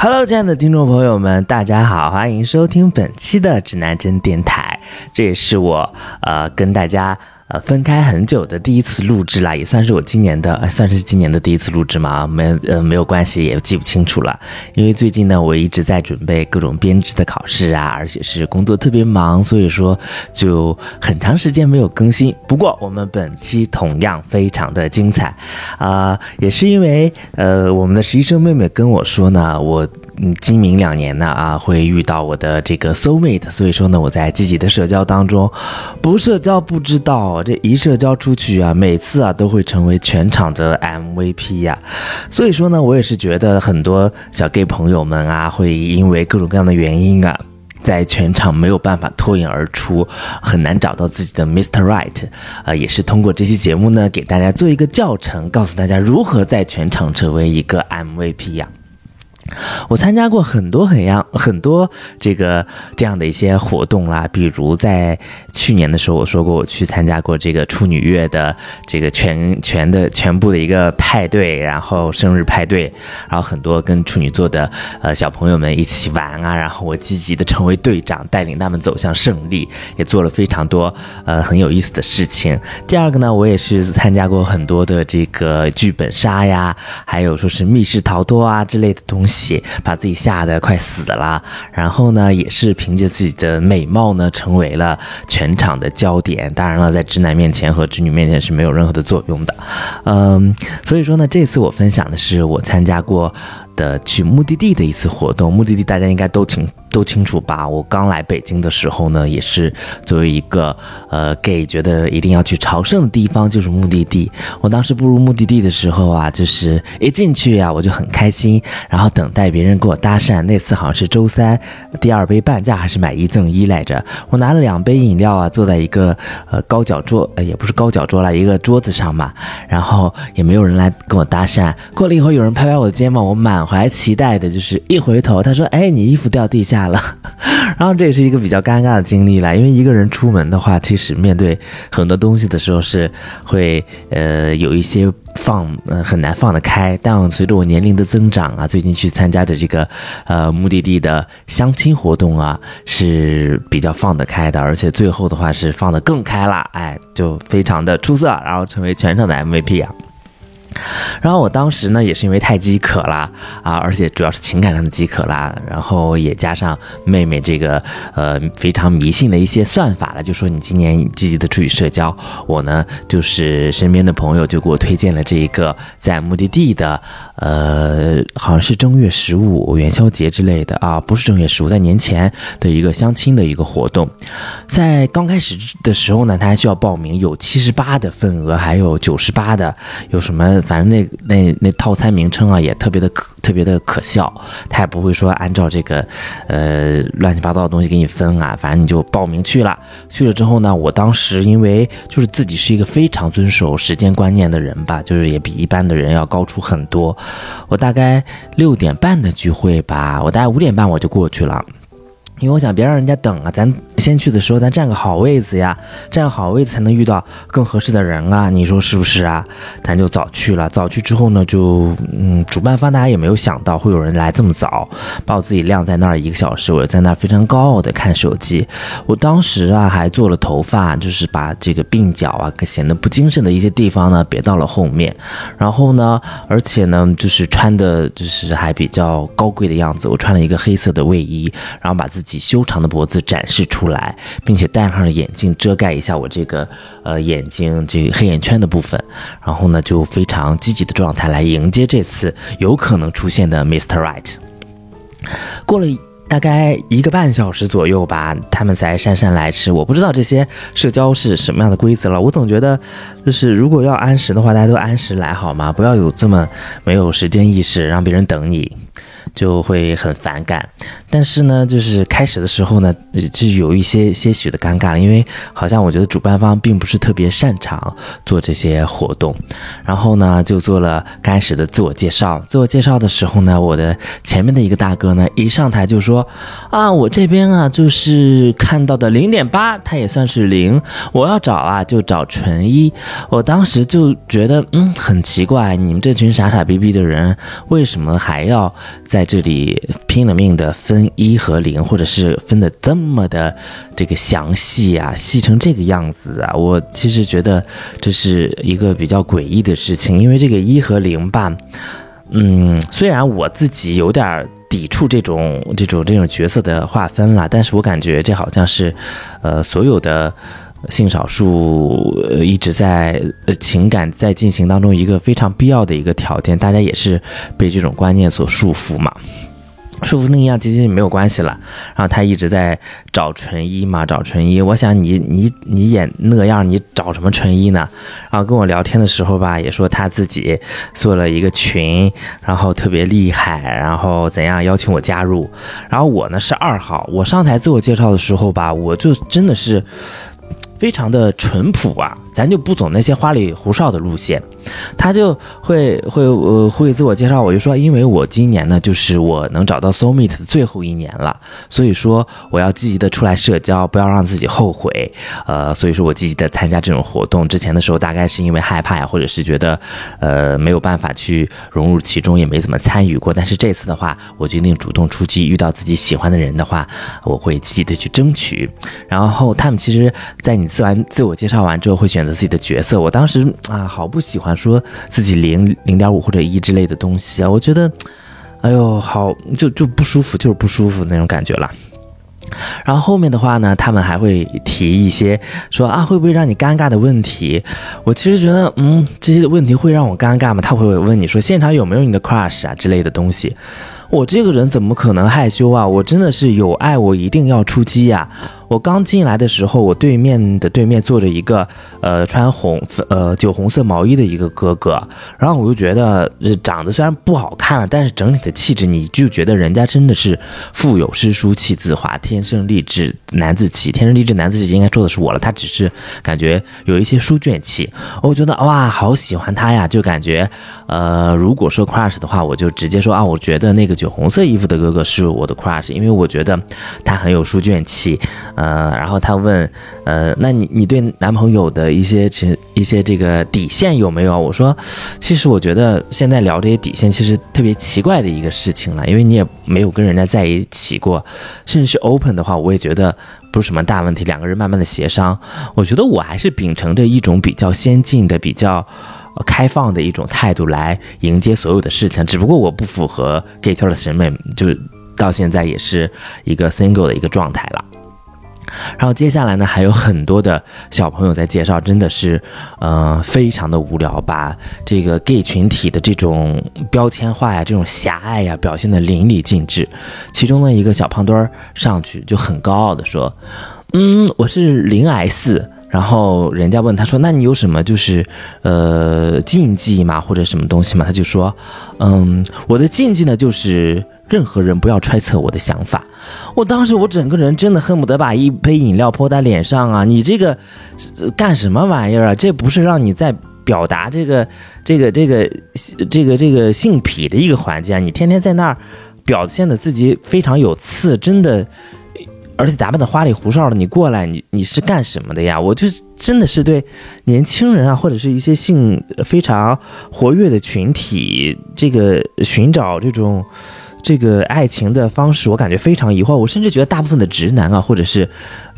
Hello，亲爱的听众朋友们，大家好，欢迎收听本期的指南针电台。这也是我呃跟大家。呃，分开很久的第一次录制啦，也算是我今年的，算是今年的第一次录制嘛，没呃没有关系，也记不清楚了，因为最近呢，我一直在准备各种编制的考试啊，而且是工作特别忙，所以说就很长时间没有更新。不过我们本期同样非常的精彩，啊，也是因为呃我们的实习生妹妹跟我说呢，我。嗯，今明两年呢啊，会遇到我的这个 soul mate，所以说呢，我在积极的社交当中，不社交不知道，这一社交出去啊，每次啊都会成为全场的 MVP 呀。所以说呢，我也是觉得很多小 gay 朋友们啊，会因为各种各样的原因啊，在全场没有办法脱颖而出，很难找到自己的 Mr. Right，啊，也是通过这期节目呢，给大家做一个教程，告诉大家如何在全场成为一个 MVP 呀。我参加过很多很样很多这个这样的一些活动啦，比如在去年的时候，我说过我去参加过这个处女月的这个全全的全部的一个派对，然后生日派对，然后很多跟处女座的呃小朋友们一起玩啊，然后我积极的成为队长，带领他们走向胜利，也做了非常多呃很有意思的事情。第二个呢，我也是参加过很多的这个剧本杀呀，还有说是密室逃脱啊之类的东西。把自己吓得快死了，然后呢，也是凭借自己的美貌呢，成为了全场的焦点。当然了，在直男面前和直女面前是没有任何的作用的。嗯，所以说呢，这次我分享的是我参加过的去目的地的一次活动。目的地大家应该都清。都清楚吧？我刚来北京的时候呢，也是作为一个呃 gay，觉得一定要去朝圣的地方就是目的地。我当时步入目的地的时候啊，就是一进去啊，我就很开心，然后等待别人跟我搭讪。那次好像是周三，第二杯半价还是买一赠一来着？我拿了两杯饮料啊，坐在一个呃高脚桌，呃也不是高脚桌了，一个桌子上嘛，然后也没有人来跟我搭讪。过了以后，有人拍拍我的肩膀，我满怀期待的，就是一回头，他说：“哎，你衣服掉地下。”了，然后这也是一个比较尴尬的经历了，因为一个人出门的话，其实面对很多东西的时候是会呃有一些放呃很难放得开。但随着我年龄的增长啊，最近去参加的这个呃目的地的相亲活动啊，是比较放得开的，而且最后的话是放得更开了，哎，就非常的出色，然后成为全场的 MVP 啊。然后我当时呢，也是因为太饥渴了啊，而且主要是情感上的饥渴啦，然后也加上妹妹这个呃非常迷信的一些算法了，就说你今年积极的出去社交，我呢就是身边的朋友就给我推荐了这一个在目的地的呃好像是正月十五元宵节之类的啊，不是正月十五，在年前的一个相亲的一个活动，在刚开始的时候呢，他还需要报名，有七十八的份额，还有九十八的，有什么？反正那那那套餐名称啊，也特别的可特别的可笑，他也不会说按照这个呃乱七八糟的东西给你分啊，反正你就报名去了。去了之后呢，我当时因为就是自己是一个非常遵守时间观念的人吧，就是也比一般的人要高出很多。我大概六点半的聚会吧，我大概五点半我就过去了。因为我想别让人家等啊，咱先去的时候咱占个好位子呀，占好位子才能遇到更合适的人啊，你说是不是啊？咱就早去了，早去之后呢，就嗯，主办方大家也没有想到会有人来这么早，把我自己晾在那儿一个小时，我就在那儿非常高傲的看手机。我当时啊还做了头发，就是把这个鬓角啊显得不精神的一些地方呢别到了后面，然后呢，而且呢就是穿的就是还比较高贵的样子，我穿了一个黑色的卫衣，然后把自己。修长的脖子展示出来，并且戴上了眼镜遮盖一下我这个呃眼睛这个黑眼圈的部分，然后呢就非常积极的状态来迎接这次有可能出现的 Mr. Right。过了大概一个半小时左右吧，他们才姗姗来迟。我不知道这些社交是什么样的规则了，我总觉得就是如果要按时的话，大家都按时来好吗？不要有这么没有时间意识，让别人等你。就会很反感，但是呢，就是开始的时候呢，就有一些些许的尴尬了，因为好像我觉得主办方并不是特别擅长做这些活动，然后呢，就做了开始的自我介绍。自我介绍的时候呢，我的前面的一个大哥呢，一上台就说：“啊，我这边啊，就是看到的零点八，他也算是零。我要找啊，就找纯一。”我当时就觉得，嗯，很奇怪，你们这群傻傻逼逼的人，为什么还要在？这里拼了命的分一和零，或者是分的这么的这个详细啊，细成这个样子啊，我其实觉得这是一个比较诡异的事情，因为这个一和零吧，嗯，虽然我自己有点抵触这种这种这种角色的划分了，但是我感觉这好像是，呃，所有的。性少数呃一直在情感在进行当中一个非常必要的一个条件，大家也是被这种观念所束缚嘛，束缚另一样其实也没有关系了。然后他一直在找纯一嘛，找纯一。我想你你你演那样，你找什么纯一呢？然后跟我聊天的时候吧，也说他自己做了一个群，然后特别厉害，然后怎样邀请我加入。然后我呢是二号，我上台自我介绍的时候吧，我就真的是。非常的淳朴啊。咱就不走那些花里胡哨的路线，他就会会呃会自我介绍，我就说，因为我今年呢就是我能找到 soul mate 的最后一年了，所以说我要积极的出来社交，不要让自己后悔，呃，所以说我积极的参加这种活动。之前的时候大概是因为害怕呀，或者是觉得呃没有办法去融入其中，也没怎么参与过。但是这次的话，我决定主动出击，遇到自己喜欢的人的话，我会积极的去争取。然后他们其实，在你自完自我介绍完之后，会选择。自己的角色，我当时啊，好不喜欢说自己零零点五或者一之类的东西啊，我觉得，哎呦，好就就不舒服，就是不舒服那种感觉了。然后后面的话呢，他们还会提一些说啊，会不会让你尴尬的问题？我其实觉得，嗯，这些问题会让我尴尬吗？他会问你说现场有没有你的 crush 啊之类的东西。我这个人怎么可能害羞啊？我真的是有爱，我一定要出击呀！我刚进来的时候，我对面的对面坐着一个呃穿红呃酒红色毛衣的一个哥哥，然后我就觉得长得虽然不好看，但是整体的气质你就觉得人家真的是腹有诗书气自华，天生丽质难自弃。天生丽质难自弃应该说的是我了，他只是感觉有一些书卷气。我觉得哇，好喜欢他呀！就感觉呃，如果说 crush 的话，我就直接说啊，我觉得那个酒红色衣服的哥哥是我的 crush，因为我觉得他很有书卷气。呃，然后他问，呃，那你你对男朋友的一些其一些这个底线有没有？我说，其实我觉得现在聊这些底线其实特别奇怪的一个事情了，因为你也没有跟人家在一起过，甚至是 open 的话，我也觉得不是什么大问题，两个人慢慢的协商。我觉得我还是秉承着一种比较先进的、比较开放的一种态度来迎接所有的事情，只不过我不符合 gay 圈的审美，就到现在也是一个 single 的一个状态了。然后接下来呢，还有很多的小朋友在介绍，真的是，呃，非常的无聊，把这个 gay 群体的这种标签化呀、这种狭隘呀，表现的淋漓尽致。其中的一个小胖墩儿上去就很高傲的说：“嗯，我是零 S。”然后人家问他说：“那你有什么就是呃禁忌吗，或者什么东西吗？”他就说：“嗯，我的禁忌呢就是。”任何人不要揣测我的想法。我当时我整个人真的恨不得把一杯饮料泼在脸上啊！你这个干什么玩意儿啊？这不是让你在表达这个这个这个这个这个性癖的一个环节啊！你天天在那儿表现的自己非常有刺，真的，而且打扮的花里胡哨的，你过来你你是干什么的呀？我就是真的是对年轻人啊，或者是一些性非常活跃的群体，这个寻找这种。这个爱情的方式，我感觉非常疑惑。我甚至觉得大部分的直男啊，或者是，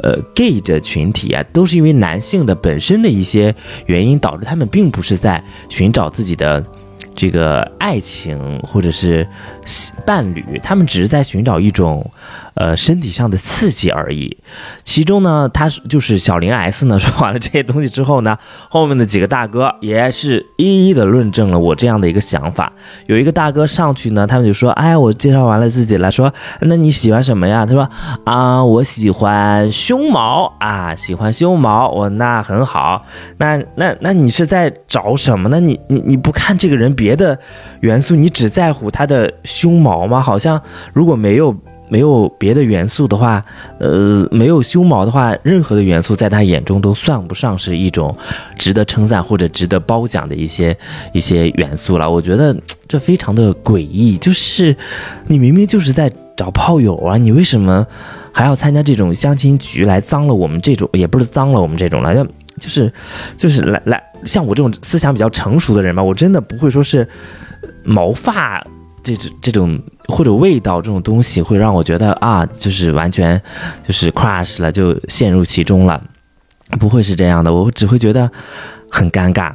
呃，gay 的群体啊，都是因为男性的本身的一些原因，导致他们并不是在寻找自己的这个爱情或者是伴侣，他们只是在寻找一种。呃，身体上的刺激而已。其中呢，他就是小林 S 呢，说完了这些东西之后呢，后面的几个大哥也是一一的论证了我这样的一个想法。有一个大哥上去呢，他们就说：“哎，我介绍完了自己了，说那你喜欢什么呀？”他说：“啊，我喜欢胸毛啊，喜欢胸毛。我那很好。那那那你是在找什么呢？你你你不看这个人别的元素，你只在乎他的胸毛吗？好像如果没有。”没有别的元素的话，呃，没有胸毛的话，任何的元素在他眼中都算不上是一种值得称赞或者值得褒奖的一些一些元素了。我觉得这非常的诡异，就是你明明就是在找炮友啊，你为什么还要参加这种相亲局来脏了我们这种，也不是脏了我们这种了，就就是就是来来，像我这种思想比较成熟的人吧，我真的不会说是毛发这这这种。或者味道这种东西，会让我觉得啊，就是完全就是 crush 了，就陷入其中了。不会是这样的，我只会觉得很尴尬。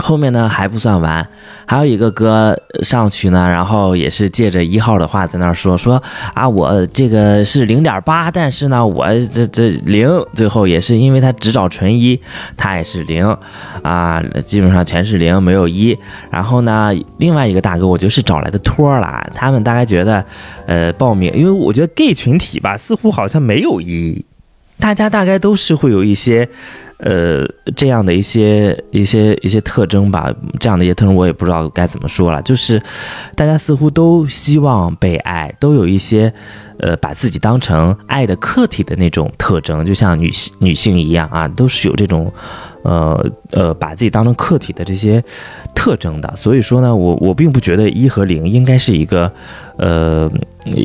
后面呢还不算完，还有一个哥上去呢，然后也是借着一号的话在那儿说说啊，我这个是零点八，但是呢我这这零，最后也是因为他只找纯一，他也是零啊，基本上全是零，没有一。然后呢，另外一个大哥我觉得是找来的托了，他们大概觉得呃报名，因为我觉得 gay 群体吧，似乎好像没有一，大家大概都是会有一些。呃，这样的一些一些一些特征吧，这样的一些特征我也不知道该怎么说了，就是大家似乎都希望被爱，都有一些呃把自己当成爱的客体的那种特征，就像女性女性一样啊，都是有这种。呃呃，把自己当成客体的这些特征的，所以说呢，我我并不觉得一和零应该是一个，呃，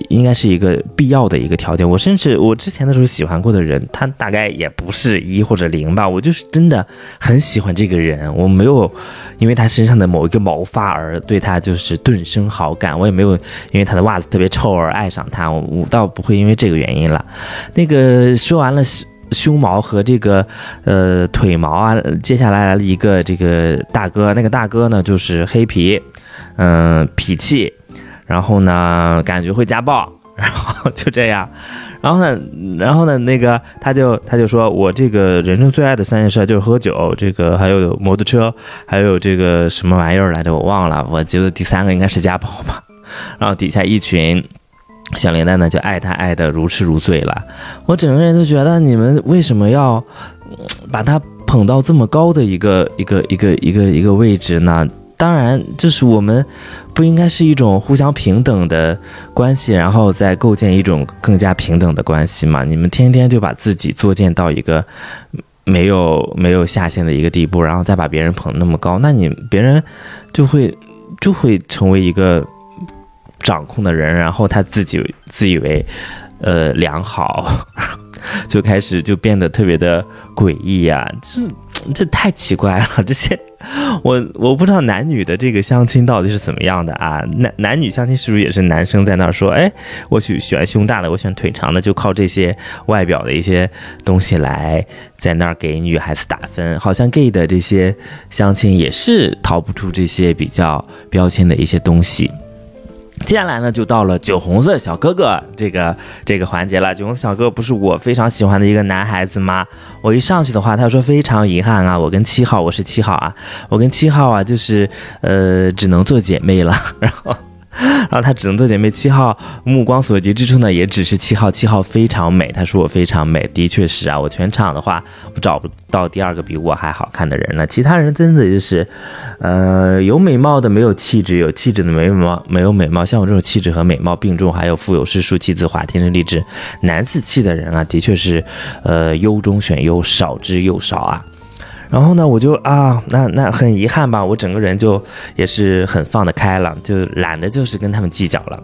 应该是一个必要的一个条件。我甚至我之前的时候喜欢过的人，他大概也不是一或者零吧。我就是真的很喜欢这个人，我没有因为他身上的某一个毛发而对他就是顿生好感，我也没有因为他的袜子特别臭而爱上他，我我倒不会因为这个原因了。那个说完了是。胸毛和这个呃腿毛啊，接下来来了一个这个大哥，那个大哥呢就是黑皮，嗯，痞气，然后呢感觉会家暴，然后就这样，然后呢，然后呢那个他就他就说我这个人生最爱的三件事就是喝酒，这个还有摩托车，还有这个什么玩意儿来着我忘了，我觉得第三个应该是家暴吧，然后底下一群。小林丹呢，就爱他爱的如痴如醉了。我整个人都觉得，你们为什么要把他捧到这么高的一个一个一个一个一个位置呢？当然，就是我们不应该是一种互相平等的关系，然后再构建一种更加平等的关系嘛？你们天天就把自己作践到一个没有没有下限的一个地步，然后再把别人捧那么高，那你别人就会就会成为一个。掌控的人，然后他自己自以为，呃，良好，就开始就变得特别的诡异呀，这这太奇怪了。这些我我不知道男女的这个相亲到底是怎么样的啊？男男女相亲是不是也是男生在那儿说，哎，我喜喜欢胸大的，我喜欢腿长的，就靠这些外表的一些东西来在那儿给女孩子打分？好像 gay 的这些相亲也是逃不出这些比较标签的一些东西。接下来呢，就到了酒红色小哥哥这个这个环节了。酒红色小哥哥不是我非常喜欢的一个男孩子吗？我一上去的话，他说非常遗憾啊，我跟七号，我是七号啊，我跟七号啊，就是呃，只能做姐妹了。然后。然后他只能做姐妹。七号目光所及之处呢，也只是七号。七号非常美，他说我非常美，的确是啊。我全场的话，我找不到第二个比我还好看的人了。其他人真的就是，呃，有美貌的没有气质，有气质的没有貌没有美貌。像我这种气质和美貌并重，还有腹有诗书气自华，天生丽质男子气的人啊，的确是，呃，优中选优，少之又少啊。然后呢，我就啊，那那很遗憾吧，我整个人就也是很放得开了，就懒得就是跟他们计较了。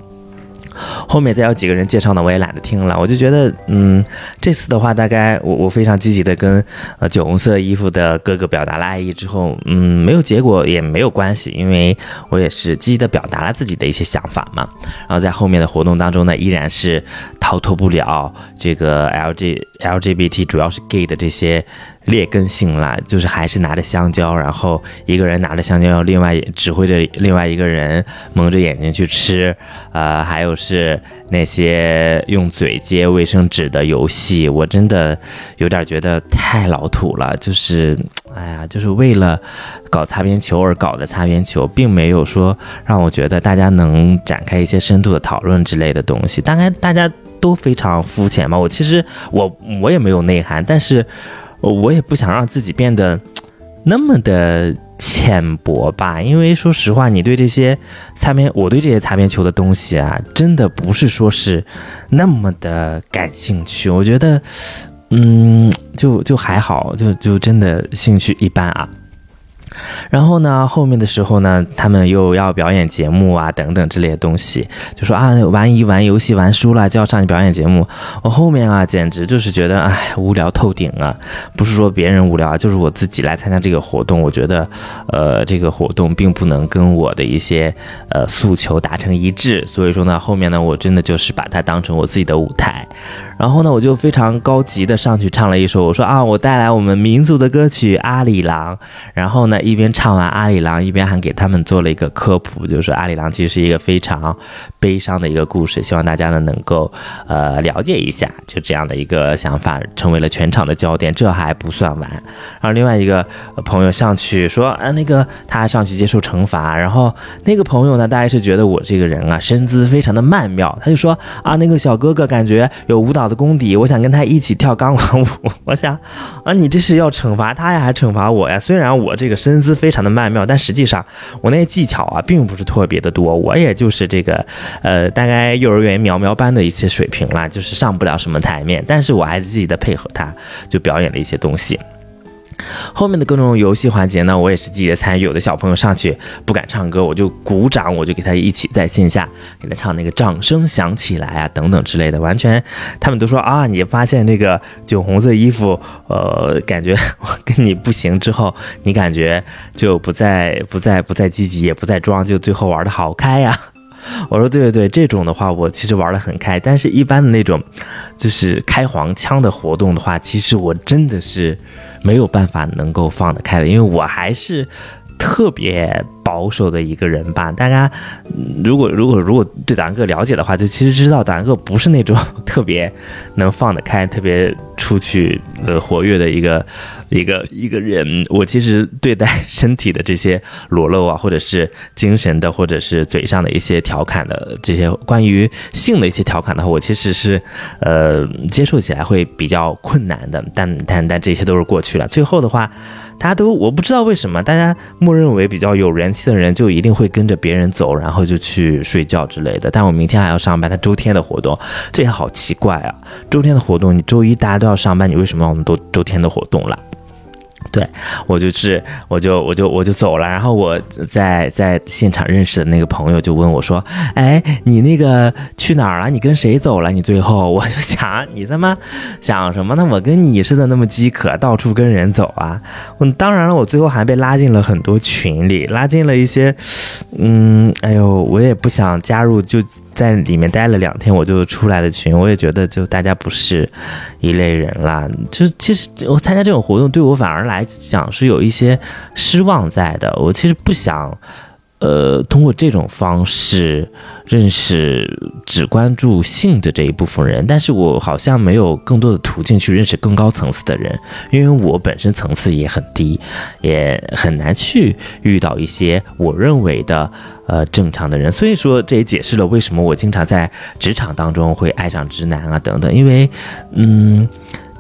后面再有几个人介绍呢，我也懒得听了。我就觉得，嗯，这次的话，大概我我非常积极的跟呃酒红色衣服的哥哥表达了爱意之后，嗯，没有结果也没有关系，因为我也是积极的表达了自己的一些想法嘛。然后在后面的活动当中呢，依然是逃脱不了这个 L G L G B T，主要是 gay 的这些。劣根性啦，就是还是拿着香蕉，然后一个人拿着香蕉，另外指挥着另外一个人蒙着眼睛去吃，呃，还有是那些用嘴接卫生纸的游戏，我真的有点觉得太老土了。就是，哎呀，就是为了搞擦边球而搞的擦边球，并没有说让我觉得大家能展开一些深度的讨论之类的东西。大概大家都非常肤浅嘛。我其实我我也没有内涵，但是。我也不想让自己变得那么的浅薄吧，因为说实话，你对这些擦边，我对这些擦边球的东西啊，真的不是说是那么的感兴趣。我觉得，嗯，就就还好，就就真的兴趣一般啊。然后呢，后面的时候呢，他们又要表演节目啊，等等之类的东西，就说啊，玩一玩游戏玩输了就要上去表演节目。我后面啊，简直就是觉得哎，无聊透顶啊！不是说别人无聊啊，就是我自己来参加这个活动，我觉得，呃，这个活动并不能跟我的一些呃诉求达成一致。所以说呢，后面呢，我真的就是把它当成我自己的舞台。然后呢，我就非常高级的上去唱了一首，我说啊，我带来我们民族的歌曲《阿里郎》。然后呢，一边唱完《阿里郎》，一边还给他们做了一个科普，就是说《阿里郎》其实是一个非常悲伤的一个故事，希望大家呢能够呃了解一下，就这样的一个想法成为了全场的焦点。这还不算完，然后另外一个朋友上去说啊，那个他上去接受惩罚，然后那个朋友呢，大概是觉得我这个人啊身姿非常的曼妙，他就说啊，那个小哥哥感觉有舞蹈。的功底，我想跟他一起跳钢管舞。我想，啊，你这是要惩罚他呀，还是惩罚我呀？虽然我这个身身姿非常的曼妙，但实际上我那技巧啊，并不是特别的多。我也就是这个，呃，大概幼儿园苗苗班的一些水平啦，就是上不了什么台面。但是我还是积极的配合他，就表演了一些东西。后面的各种游戏环节呢，我也是积极的参与。有的小朋友上去不敢唱歌，我就鼓掌，我就给他一起在线下给他唱那个掌声响起来啊，等等之类的。完全，他们都说啊，你发现这个酒红色衣服，呃，感觉跟你不行之后，你感觉就不再不再不再积极，也不再装，就最后玩的好开呀。我说对对对，这种的话我其实玩的很开，但是一般的那种就是开黄腔的活动的话，其实我真的是没有办法能够放得开的，因为我还是特别。保守的一个人吧，大家如果如果如果对达哥了解的话，就其实知道达哥不是那种特别能放得开、特别出去呃活跃的一个一个一个人。我其实对待身体的这些裸露啊，或者是精神的，或者是嘴上的一些调侃的这些关于性的一些调侃的话，我其实是呃接受起来会比较困难的。但但但这些都是过去了。最后的话，大家都我不知道为什么大家默认为比较有人。气的人就一定会跟着别人走，然后就去睡觉之类的。但我明天还要上班，他周天的活动，这也好奇怪啊！周天的活动，你周一大家都要上班，你为什么要那么多周天的活动了？对我就是，我就我就我就走了。然后我在在现场认识的那个朋友就问我说：“哎，你那个去哪儿了？你跟谁走了？你最后？”我就想，你他妈想什么呢？我跟你似的那么饥渴，到处跟人走啊！我当然了，我最后还被拉进了很多群里，拉进了一些，嗯，哎呦，我也不想加入，就。在里面待了两天，我就出来的群，我也觉得就大家不是一类人啦。就其实我参加这种活动，对我反而来讲是有一些失望在的。我其实不想。呃，通过这种方式认识只关注性的这一部分人，但是我好像没有更多的途径去认识更高层次的人，因为我本身层次也很低，也很难去遇到一些我认为的呃正常的人。所以说，这也解释了为什么我经常在职场当中会爱上直男啊等等，因为嗯。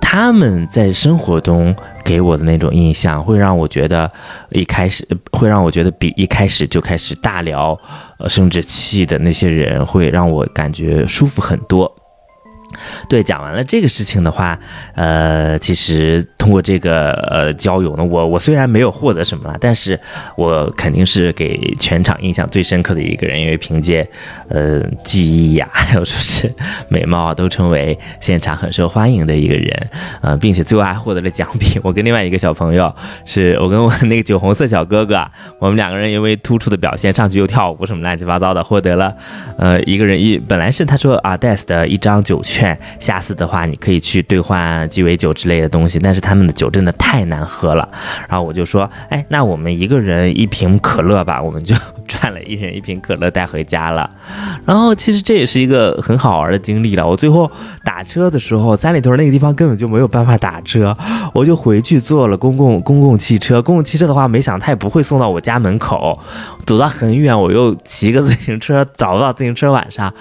他们在生活中给我的那种印象，会让我觉得一开始会让我觉得比一开始就开始大聊呃生殖器的那些人，会让我感觉舒服很多。对，讲完了这个事情的话，呃，其实通过这个呃交友呢，我我虽然没有获得什么，但是我肯定是给全场印象最深刻的一个人，因为凭借呃记忆呀，还有说是美貌啊，都成为现场很受欢迎的一个人，呃，并且最后还获得了奖品。我跟另外一个小朋友，是我跟我那个酒红色小哥哥，我们两个人因为突出的表现，上去又跳舞什么乱七八糟的，获得了呃一个人一本来是他说啊 des 的一张酒券。下次的话，你可以去兑换鸡尾酒之类的东西，但是他他们的酒真的太难喝了。然后我就说，哎，那我们一个人一瓶可乐吧，我们就赚了一人一瓶可乐带回家了。然后其实这也是一个很好玩的经历了。我最后打车的时候，三里屯那个地方根本就没有办法打车，我就回去坐了公共公共汽车。公共汽车的话，没想到他也不会送到我家门口，走到很远，我又骑个自行车，找不到自行车，晚上。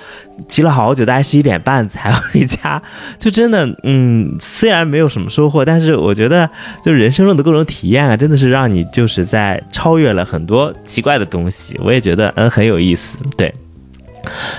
骑了好久，大概十一点半才回家，就真的，嗯，虽然没有什么收获，但是我觉得，就是人生中的各种体验啊，真的是让你就是在超越了很多奇怪的东西。我也觉得，嗯，很有意思。对，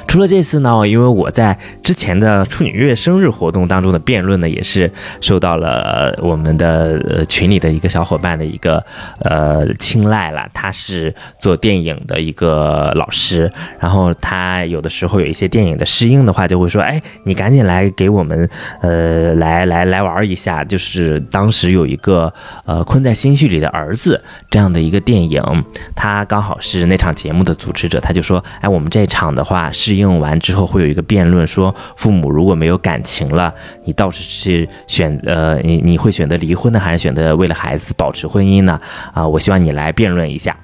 除了这次呢，因为我在之前的处女月生日活动当中的辩论呢，也是受到了我们的呃群里的一个小伙伴的一个呃青睐了。他是做电影的一个老师，然后他有的时候有一些电影的试映的话，就会说：“哎，你赶紧来给我们呃来来来玩一下。”就是当时有一个呃《困在新序里的儿子》这样的一个电影，他刚好是那场节目的主持者，他就说：“哎，我们这场的。”话话适应完之后会有一个辩论，说父母如果没有感情了，你倒是是选呃你你会选择离婚呢，还是选择为了孩子保持婚姻呢？啊，我希望你来辩论一下。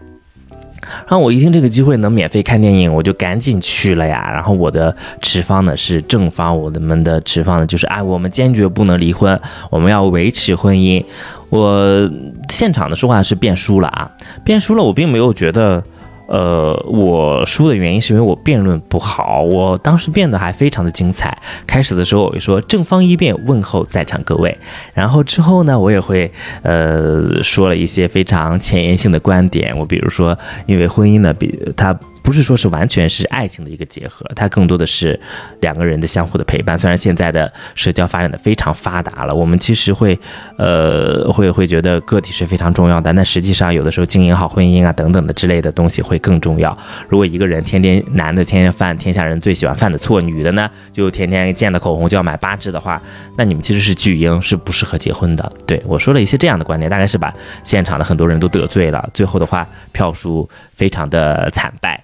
然后我一听这个机会能免费看电影，我就赶紧去了呀。然后我的持方呢是正方，我们的持方呢就是啊，我们坚决不能离婚，我们要维持婚姻。我现场的说话是辩输了啊，辩输了，我并没有觉得。呃，我输的原因是因为我辩论不好，我当时辩的还非常的精彩。开始的时候我就说正方一辩，问候在场各位。然后之后呢，我也会呃说了一些非常前沿性的观点。我比如说，因为婚姻呢，比它。不是说是完全是爱情的一个结合，它更多的是两个人的相互的陪伴。虽然现在的社交发展的非常发达了，我们其实会，呃，会会觉得个体是非常重要的。但实际上，有的时候经营好婚姻啊等等的之类的东西会更重要。如果一个人天天男的天天犯天下人最喜欢犯的错，女的呢就天天见的口红就要买八支的话，那你们其实是巨婴，是不适合结婚的。对我说了一些这样的观点，大概是把现场的很多人都得罪了。最后的话，票数非常的惨败。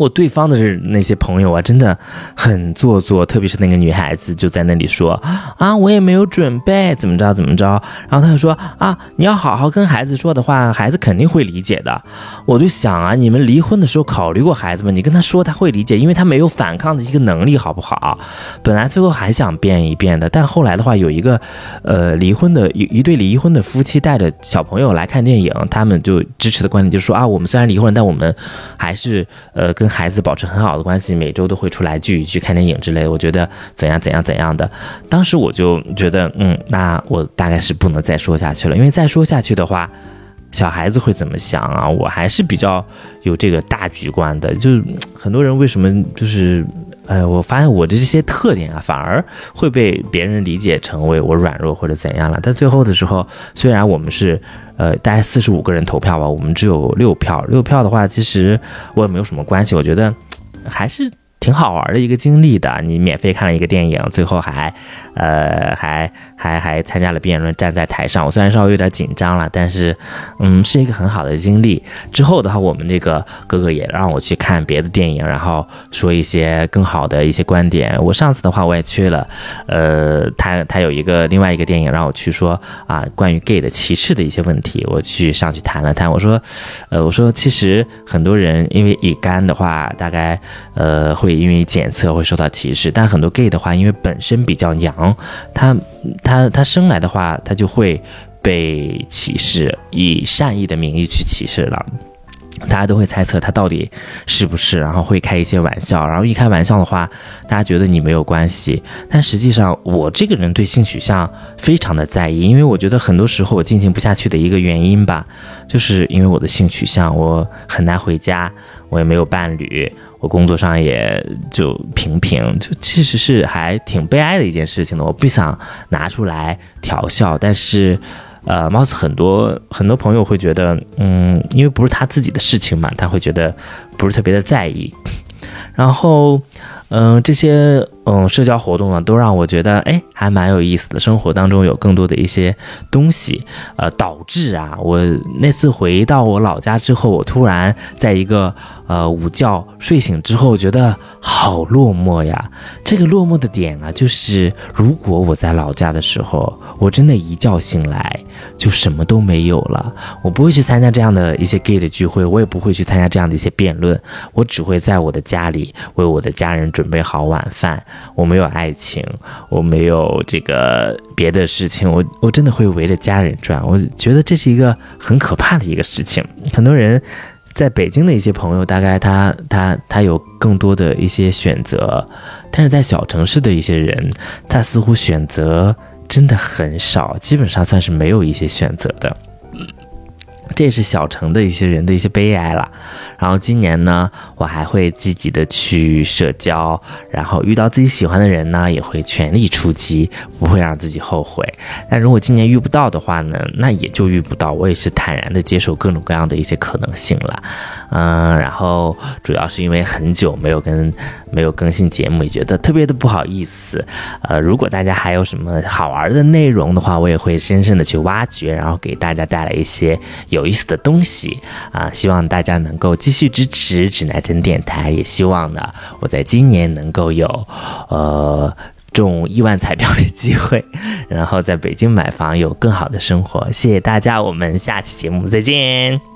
我对方的是那些朋友啊，真的很做作，特别是那个女孩子就在那里说啊，我也没有准备，怎么着怎么着。然后他就说啊，你要好好跟孩子说的话，孩子肯定会理解的。我就想啊，你们离婚的时候考虑过孩子吗？你跟他说他会理解，因为他没有反抗的一个能力，好不好？本来最后还想变一变的，但后来的话，有一个呃离婚的一一对离婚的夫妻带着小朋友来看电影，他们就支持的观点就是说啊，我们虽然离婚，但我们还是呃。跟孩子保持很好的关系，每周都会出来聚一聚、看电影之类。我觉得怎样怎样怎样的，当时我就觉得，嗯，那我大概是不能再说下去了，因为再说下去的话，小孩子会怎么想啊？我还是比较有这个大局观的。就是很多人为什么就是，哎，我发现我的这些特点啊，反而会被别人理解成为我软弱或者怎样了。但最后的时候，虽然我们是。呃，大概四十五个人投票吧，我们只有六票。六票的话，其实我也没有什么关系。我觉得还是。挺好玩的一个经历的，你免费看了一个电影，最后还，呃，还还还参加了辩论，站在台上。我虽然稍微有点紧张了，但是，嗯，是一个很好的经历。之后的话，我们这个哥哥也让我去看别的电影，然后说一些更好的一些观点。我上次的话我也去了，呃，他他有一个另外一个电影让我去说啊，关于 gay 的歧视的一些问题，我去上去谈了谈。我说，呃，我说其实很多人因为乙肝的话，大概呃会。因为检测会受到歧视，但很多 gay 的话，因为本身比较娘，他他他生来的话，他就会被歧视，以善意的名义去歧视了。大家都会猜测他到底是不是，然后会开一些玩笑，然后一开玩笑的话，大家觉得你没有关系，但实际上我这个人对性取向非常的在意，因为我觉得很多时候我进行不下去的一个原因吧，就是因为我的性取向，我很难回家，我也没有伴侣，我工作上也就平平，就其实是还挺悲哀的一件事情的，我不想拿出来调笑，但是。呃，貌似很多很多朋友会觉得，嗯，因为不是他自己的事情嘛，他会觉得不是特别的在意。然后，嗯，这些嗯社交活动呢，都让我觉得，哎，还蛮有意思的。生活当中有更多的一些东西，呃，导致啊，我那次回到我老家之后，我突然在一个。呃，午觉睡醒之后，觉得好落寞呀。这个落寞的点啊，就是如果我在老家的时候，我真的一觉醒来就什么都没有了。我不会去参加这样的一些 gay 的聚会，我也不会去参加这样的一些辩论。我只会在我的家里为我的家人准备好晚饭。我没有爱情，我没有这个别的事情，我我真的会围着家人转。我觉得这是一个很可怕的一个事情。很多人。在北京的一些朋友，大概他他他有更多的一些选择，但是在小城市的一些人，他似乎选择真的很少，基本上算是没有一些选择的。这是小城的一些人的一些悲哀了。然后今年呢，我还会积极的去社交，然后遇到自己喜欢的人呢，也会全力出击，不会让自己后悔。但如果今年遇不到的话呢，那也就遇不到，我也是坦然的接受各种各样的一些可能性了。嗯，然后主要是因为很久没有跟没有更新节目，也觉得特别的不好意思。呃，如果大家还有什么好玩的内容的话，我也会深深的去挖掘，然后给大家带来一些有有意思的东西啊！希望大家能够继续支持指南针电台，也希望呢，我在今年能够有呃中亿万彩票的机会，然后在北京买房，有更好的生活。谢谢大家，我们下期节目再见。